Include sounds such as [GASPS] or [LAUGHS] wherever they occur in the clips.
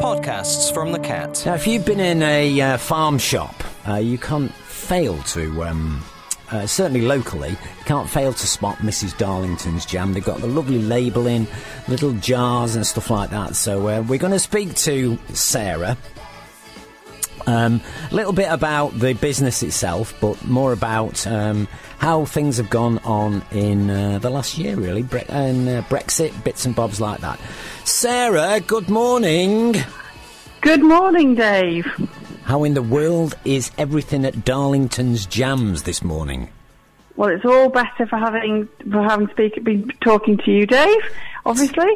Podcasts from the Cat. Now, if you've been in a uh, farm shop, uh, you can't fail to. Um, uh, certainly locally, can't fail to spot Mrs. Darlington's jam. They've got the lovely labelling, little jars and stuff like that. So uh, we're going to speak to Sarah. Um, a little bit about the business itself, but more about um, how things have gone on in uh, the last year, really, Bre- and uh, Brexit, bits and bobs like that. Sarah, good morning. Good morning, Dave. How in the world is everything at Darlington's Jams this morning? Well, it's all better for having for having speak, been talking to you, Dave. Obviously,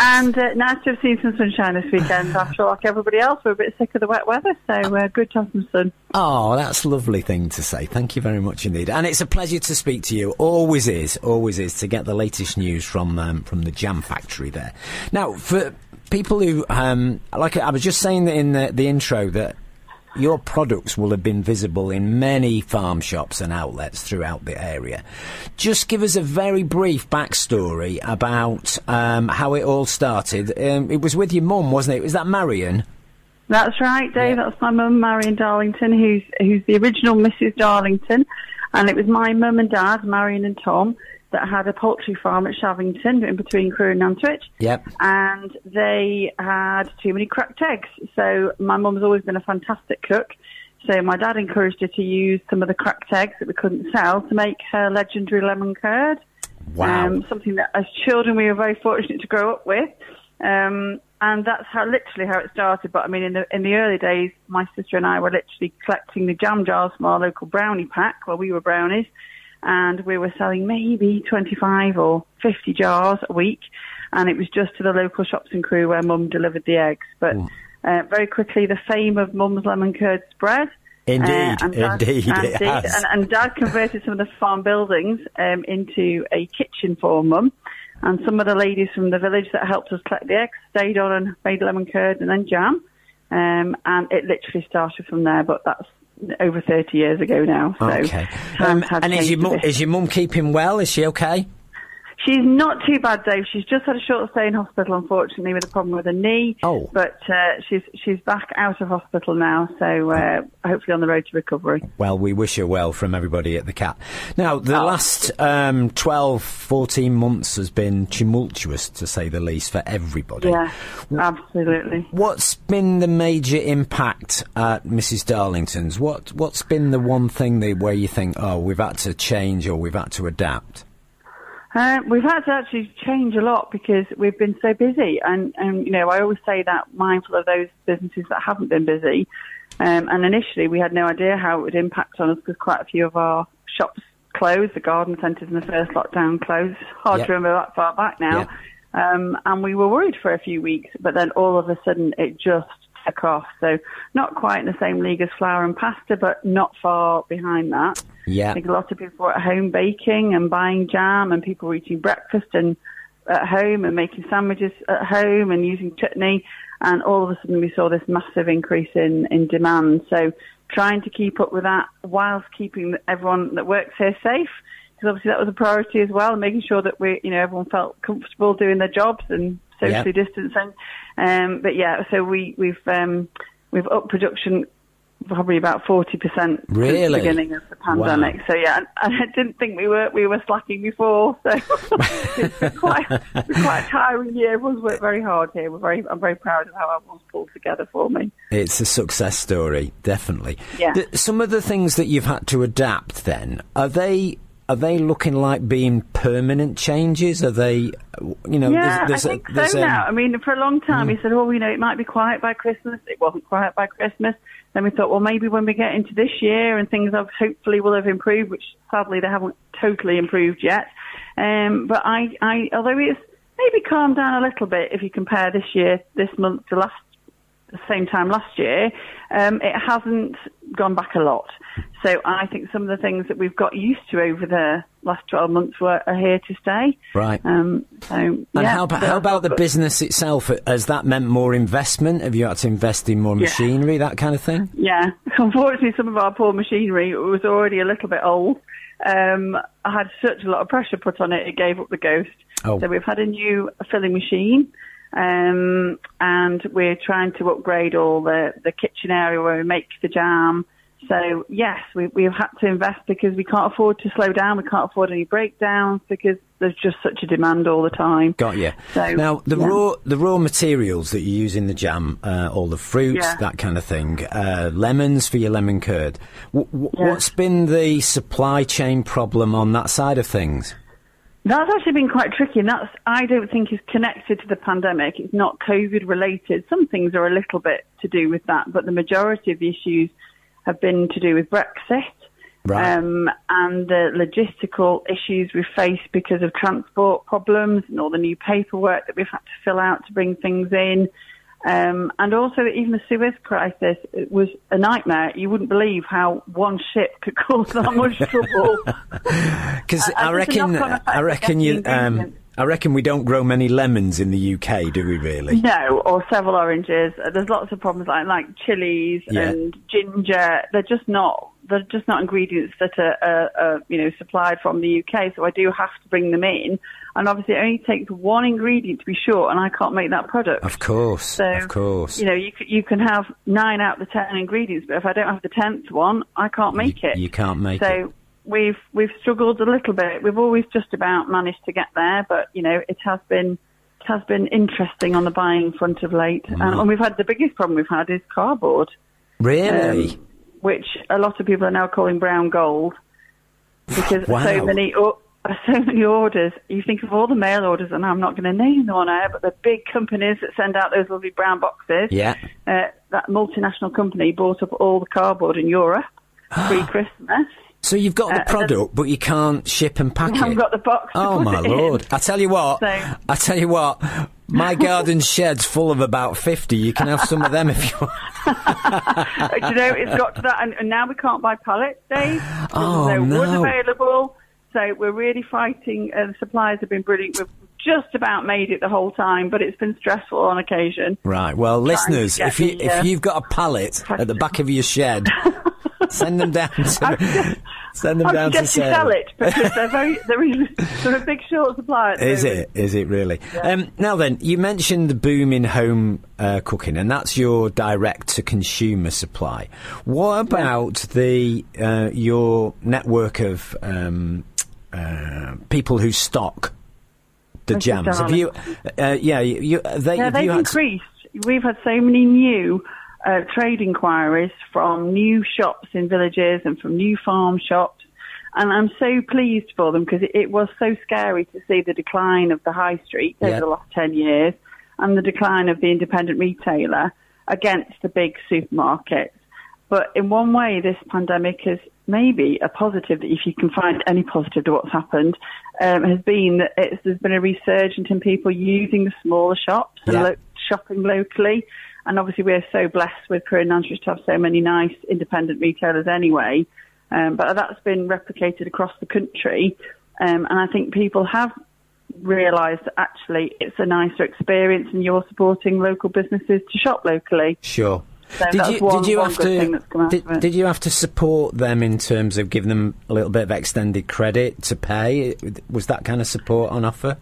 and uh, nice to have seen some sunshine this weekend. After like everybody else, we're a bit sick of the wet weather, so uh, good to have some sun. Oh, that's a lovely thing to say. Thank you very much indeed, and it's a pleasure to speak to you. Always is, always is to get the latest news from um, from the Jam Factory there. Now, for people who um, like, I was just saying in the, the intro that your products will have been visible in many farm shops and outlets throughout the area. Just give us a very brief backstory about um, how it all started. Um, it was with your mum, wasn't it? Was that Marion? That's right, Dave. Yeah. That's my mum, Marion Darlington, who's who's the original Mrs. Darlington, and it was my mum and dad, Marion and Tom, that had a poultry farm at Shavington in between Crewe and Nantwich. Yep. and they had too many cracked eggs. So my mum's always been a fantastic cook. So my dad encouraged her to use some of the cracked eggs that we couldn't sell to make her legendary lemon curd. Wow. Um, something that as children we were very fortunate to grow up with. Um, and that's how literally how it started. But I mean, in the in the early days, my sister and I were literally collecting the jam jars from our local brownie pack while we were brownies, and we were selling maybe 25 or 50 jars a week, and it was just to the local shops and Crewe where Mum delivered the eggs. But uh, very quickly, the fame of Mum's lemon curd spread. Indeed, Uh, and Dad- indeed, it indeed. has. And, and Dad converted some of the farm buildings um, into a kitchen for Mum. And some of the ladies from the village that helped us collect the eggs stayed on and made lemon curd and then jam. Um, and it literally started from there, but that's over 30 years ago now. So okay. Um, and is your, mum, is your mum keeping well? Is she okay? She's not too bad, Dave. She's just had a short stay in hospital, unfortunately, with a problem with her knee. Oh. But uh, she's she's back out of hospital now, so uh, hopefully on the road to recovery. Well, we wish her well from everybody at the Cat. Now, the Oh. last um, 12, 14 months has been tumultuous, to say the least, for everybody. Yeah, absolutely. What's been the major impact at Mrs. Darlington's? What What's been the one thing that, where you think, oh, we've had to change or we've had to adapt? Uh, we've had to actually change a lot because we've been so busy, and, and you know I always say that mindful of those businesses that haven't been busy. Um, and initially, we had no idea how it would impact on us because quite a few of our shops closed. The garden centres in the first lockdown closed. Hard Yep. to remember that far back now. Um, and we were worried for a few weeks, but then all of a sudden it just off. So not quite in the same league as flour and pasta, but not far behind that. Yeah. I think a lot of people were at home baking and buying jam, and people were eating breakfast and at home and making sandwiches at home and using chutney. And all of a sudden, we saw this massive increase in in demand. So, trying to keep up with that whilst keeping everyone that works here safe, because obviously that was a priority as well, and making sure that we, you know, everyone felt comfortable doing their jobs and socially distancing. Um, but yeah, so we we've um, we've upped production probably about forty percent since Really? the beginning of the pandemic. So yeah, and, and I didn't think we were we were slacking before. So [LAUGHS] it's been quite been quite a tiring year. Everyone's worked very hard here. We're very I'm very proud of how everyone's pulled together for me. It's a success story, definitely. Yeah. The- some of the things that you've had to adapt, then, are they are they looking like being permanent changes? Are they, you know, Yeah, there's, there's I a- think there's so a- now. I mean, for a long time, he said, "Oh, you know, it might be quiet by Christmas." It wasn't quiet by Christmas. Then we thought, well, maybe when we get into this year and things have hopefully will have improved, which sadly they haven't totally improved yet. Um, but I, I, although it's maybe calmed down a little bit if you compare this year, this month to last the same time last year, um, it hasn't gone back a lot. So I think some of the things that we've got used to over the last 12 months were, are here to stay. Right. Um, so, And yeah, how, about how about the good. business itself? Has that meant more investment? Have you had to invest in more Yeah. machinery, that kind of thing? Yeah, [LAUGHS] unfortunately, some of our poor machinery was already a little bit old. Um, I had such a lot of pressure put on it, it gave up the ghost. Oh. So we've had a new filling machine. Um, and we're trying to upgrade all the, the kitchen area where we make the jam. So yes, we, we've had to invest because we can't afford to slow down. We can't afford any breakdowns because there's just such a demand all the time. Got you. So, now the yeah. raw the raw materials that you use in the jam, uh, all the fruits, Yeah. that kind of thing, uh, lemons for your lemon curd. W- w- Yeah. What's been the supply chain problem on that side of things? That's actually been quite tricky, and that's I don't think is connected to the pandemic. It's not COVID related. Some things are a little bit to do with that, but the majority of the issues have been to do with Brexit. Right. Um, and the logistical issues we've faced because of transport problems and all the new paperwork that we've had to fill out to bring things in. Um, and also even the Suez crisis it was a nightmare. You wouldn't believe how one ship [LAUGHS] could cause that much [LAUGHS] trouble. Because Uh, I there's reckon, I reckon you, um. I reckon we don't grow many lemons in the UK, do we? Really? No, or several oranges. Uh, There's lots of problems like like chilies Yeah. and ginger. They're just not they're just not ingredients that are, are, are you know supplied from the UK. So I do have to bring them in, and obviously it only takes one ingredient to be short, and I can't make that product. Of course, So, of course. You know, you you can have nine out of the ten ingredients, but if I don't have the tenth one, I can't make you, it. you can't make so it. So we've we've struggled a little bit. We've always just about managed to get there, but you know, it has been it has been interesting on the buying front of late. Mm. Um, and we've had the biggest problem we've had is cardboard, Really? um, which a lot of people are now calling brown gold because Wow. so many. O- So many orders. You think of all the mail orders, and I'm not going to name them on air, but the big companies that send out those lovely brown boxes. yeah. Uh, that multinational company bought up all the cardboard in Europe pre-Christmas. So you've got the Uh, product, but you can't ship and pack it. I haven't got the box. Oh my it in. lord! I tell you what. So- I tell you what. My [LAUGHS] garden shed's full of about fifty. You can have some of them if you want. [LAUGHS] Do you know, it's got to that, and, and now we can't buy pallets, Dave. [GASPS] Oh, no no. available. So we're really fighting. Uh, the suppliers have been brilliant. We've just about made it the whole time, but it's been stressful on occasion. Right. Well, listeners, if you the, uh, if you've got a pallet at the back of your shed, [LAUGHS] send them down to send them I down to sell it because they're very [LAUGHS] they're, really, they're a big short supply. Is it? Is it really? Um, now then, you mentioned the boom in home uh, cooking, and that's your direct to consumer supply. What about the uh, your network of um, uh, people who stock the Mrs. jams? Have you? Uh, yeah, you, they, have they've increased. We've had so many new uh, trade inquiries from new shops in villages and from new farm shops. And I'm so pleased for them because it, it was so scary to see the decline of the high street over Yeah. the last 10 years and the decline of the independent retailer against the big supermarkets. But in one way, this pandemic is maybe a positive, that if you can find any positive to what's happened, um, has been that it's, there's been a resurgence in people using the smaller shops and lo- shopping locally. And obviously, we're so blessed with Crewe and Nantwich to have so many nice independent retailers anyway. Um, but that's been replicated across the country. Um, and I think people have realised that actually it's a nicer experience and you're supporting local businesses to shop locally. Sure. So did you one- did you have to that's come out did, did you have to support them in terms of giving them a little bit of extended credit to pay? Was that kind of support on offer?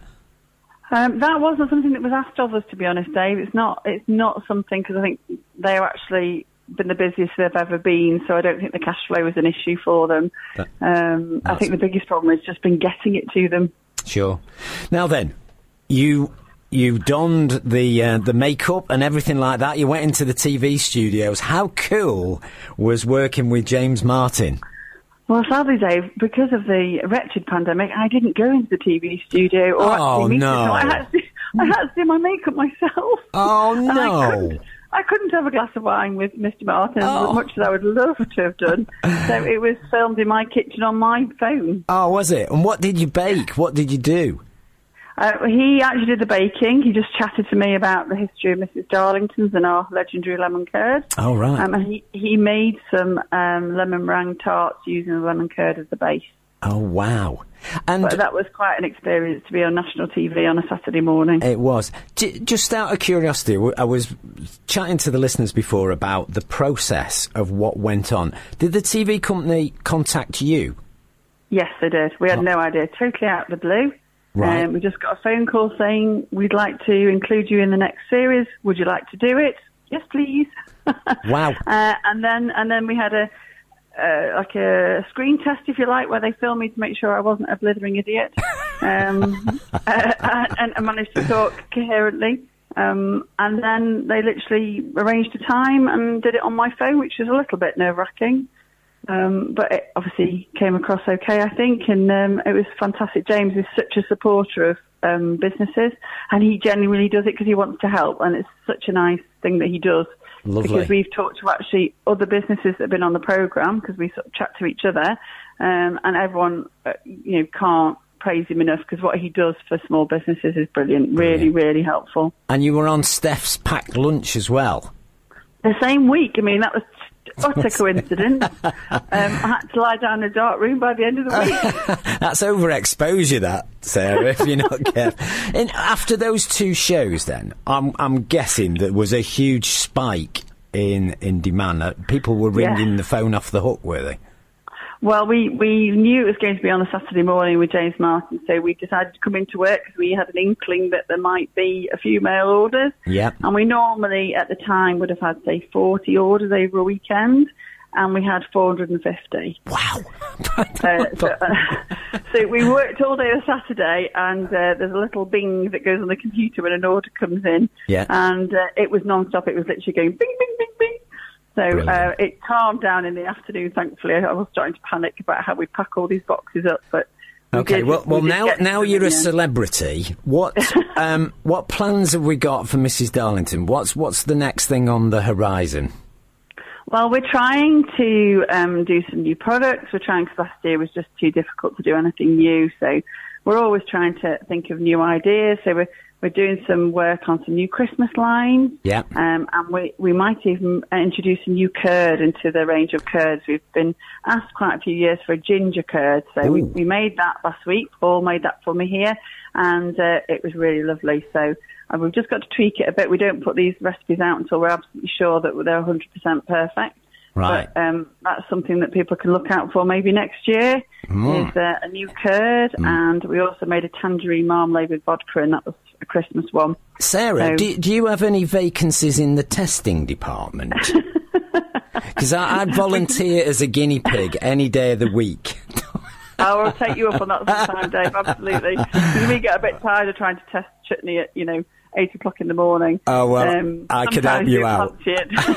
Um, that wasn't something that was asked of us, to be honest, Dave. It's not. It's not something because I think they're actually been the busiest they've ever been, so I don't think the cash flow is an issue for them. That- Um, I think the biggest problem has just been getting it to them. Sure. Now then, you you donned the uh, the makeup and everything like that. You went into the TV studios. How cool was working with James Martin? Well, sadly, Dave, because of the wretched pandemic, I didn't go into the TV studio or Oh, actually meet no. him, I had, to, I had to do my makeup myself. Oh [LAUGHS] And I no! couldn't, I couldn't have a glass of wine with Mr. Martin Oh. as much as I would love to have done. so [LAUGHS] it was filmed in my kitchen on my phone. Oh, was it? And what did you bake? What did you do? Uh, he actually did the baking. He just chatted to me about the history of Mrs. Darlington's and our legendary lemon curd. Oh right. Um, and he, he made some um, lemon meringue tarts using the lemon curd as the base. oh wow. And But that was quite an experience to be on national TV on a Saturday morning. It was. J- just out of curiosity, I was chatting to the listeners before about the process of what went on. Did the TV company contact you? Yes, they did. We had Oh. no idea. Totally out of the blue. Right. Um, we just got a phone call saying we'd like to include you in the next series. Would you like to do it? Yes, please. [LAUGHS] Wow. Uh, and then and then we had a uh, like a screen test, if you like, where they filmed me to make sure I wasn't a blithering idiot, um, [LAUGHS] uh, and I managed to talk coherently. Um, and then they literally arranged a time and did it on my phone, which was a little bit nerve wracking. Um, but it obviously came across okay, I think, and um, it was fantastic. James is such a supporter of um, businesses, and he genuinely does it because he wants to help, and it's such a nice thing that he does. Lovely. Because we've talked to actually other businesses that have been on the program because we sort of chat to each other, um, and everyone, uh, you know, can't praise him enough because what he does for small businesses is brilliant. Really, really helpful. And you were on Steph's packed lunch as well. The same week, I mean, that was utter coincidence. um, I had to lie down in a dark room by the end of the week. [LAUGHS] That's overexposure, that Sarah. if you're not careful. And after those two shows, then I'm I'm guessing there was a huge spike in in demand. Uh, People were Yeah. ringing the phone off the hook, were they? Well, we, we knew it was going to be on a Saturday morning with James Martin, so we decided to come into work because we had an inkling that there might be a few mail orders. Yep. And we normally, at the time, would have had, say, 40 orders over a weekend, and we had 450. Wow. Uh, [LAUGHS] so, uh, [LAUGHS] so we worked all day on Saturday, and uh, there's a little bing that goes on the computer when an order comes in. Yeah. And uh, it was non-stop. It was literally going bing, bing, bing, bing. So uh, it calmed down in the afternoon. Thankfully, I was starting to panic about how we pack all these boxes up, but. we Okay, did- well, we well now now you're a in the end. celebrity. What [LAUGHS] um what plans have we got for Mrs. Darlington? What's what's the next thing on the horizon? Well, we're trying to um, do some new products. We're trying because last year was just too difficult to do anything new. So we're always trying to think of new ideas. So we're we're doing some work on some new Christmas lines. Yeah. Um, and we we might even introduce a new curd into the range of curds. We've been asked quite a few years for a ginger curd. So we, Ooh. we made that last week. Paul made that for me here, and uh, it was really lovely. So. uh, we've just got to tweak it a bit. We don't put these recipes out until we're absolutely sure that they're 100% perfect. Right. But um, that's something that people can look out for maybe next year. Mm. Is uh, a new curd, and we also made a tangerine marmalade with vodka, and that was Christmas one. Sarah, So- do, do you have any vacancies in the testing department? [LAUGHS] Because I'd volunteer as a guinea pig any day of the week. [LAUGHS] I will take you up on that sometime, Dave. Absolutely. we get a bit tired of trying to test chutney at you know eight o'clock in the morning. Oh well, Um, I could help you out. [LAUGHS]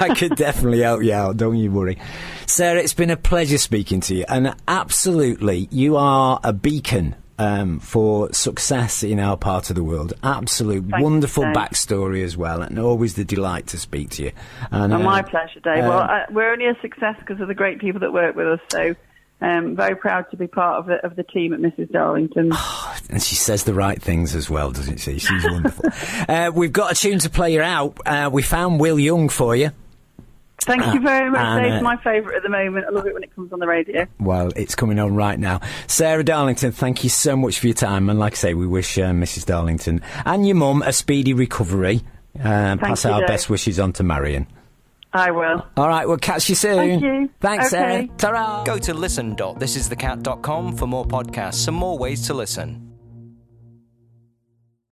I could definitely help you out. Don't you worry, Sarah. It's been a pleasure speaking to you, and absolutely, you are a beacon um, for success in our part of the world. Absolute Thank wonderful Dave. backstory as well, and always the delight to speak to you. And, Oh, uh, my pleasure, Dave. uh, well, uh, we're only a success because of the great people that work with us. So, um, very proud to be part of the, of the team at Mrs. Darlington. [SIGHS] And she says the right things as well, doesn't she? She's wonderful. [LAUGHS] uh, we've got a tune to play you out. Uh, we found Will Young for you. Thank you very much, and, Dave. uh, my favourite at the moment. I love it when it comes on the radio. Well, it's coming on right now. Sarah Darlington, thank you so much for your time. And like I say, we wish uh, Mrs. Darlington and your mum a speedy recovery. Uh, pass you, our Dave. best wishes on to Marion. I will. All right, we'll catch you soon. Thank you. Thanks, Okay. Sarah. Ta-ra. Go to listen.thisisthecat.com for more podcasts and more ways to listen.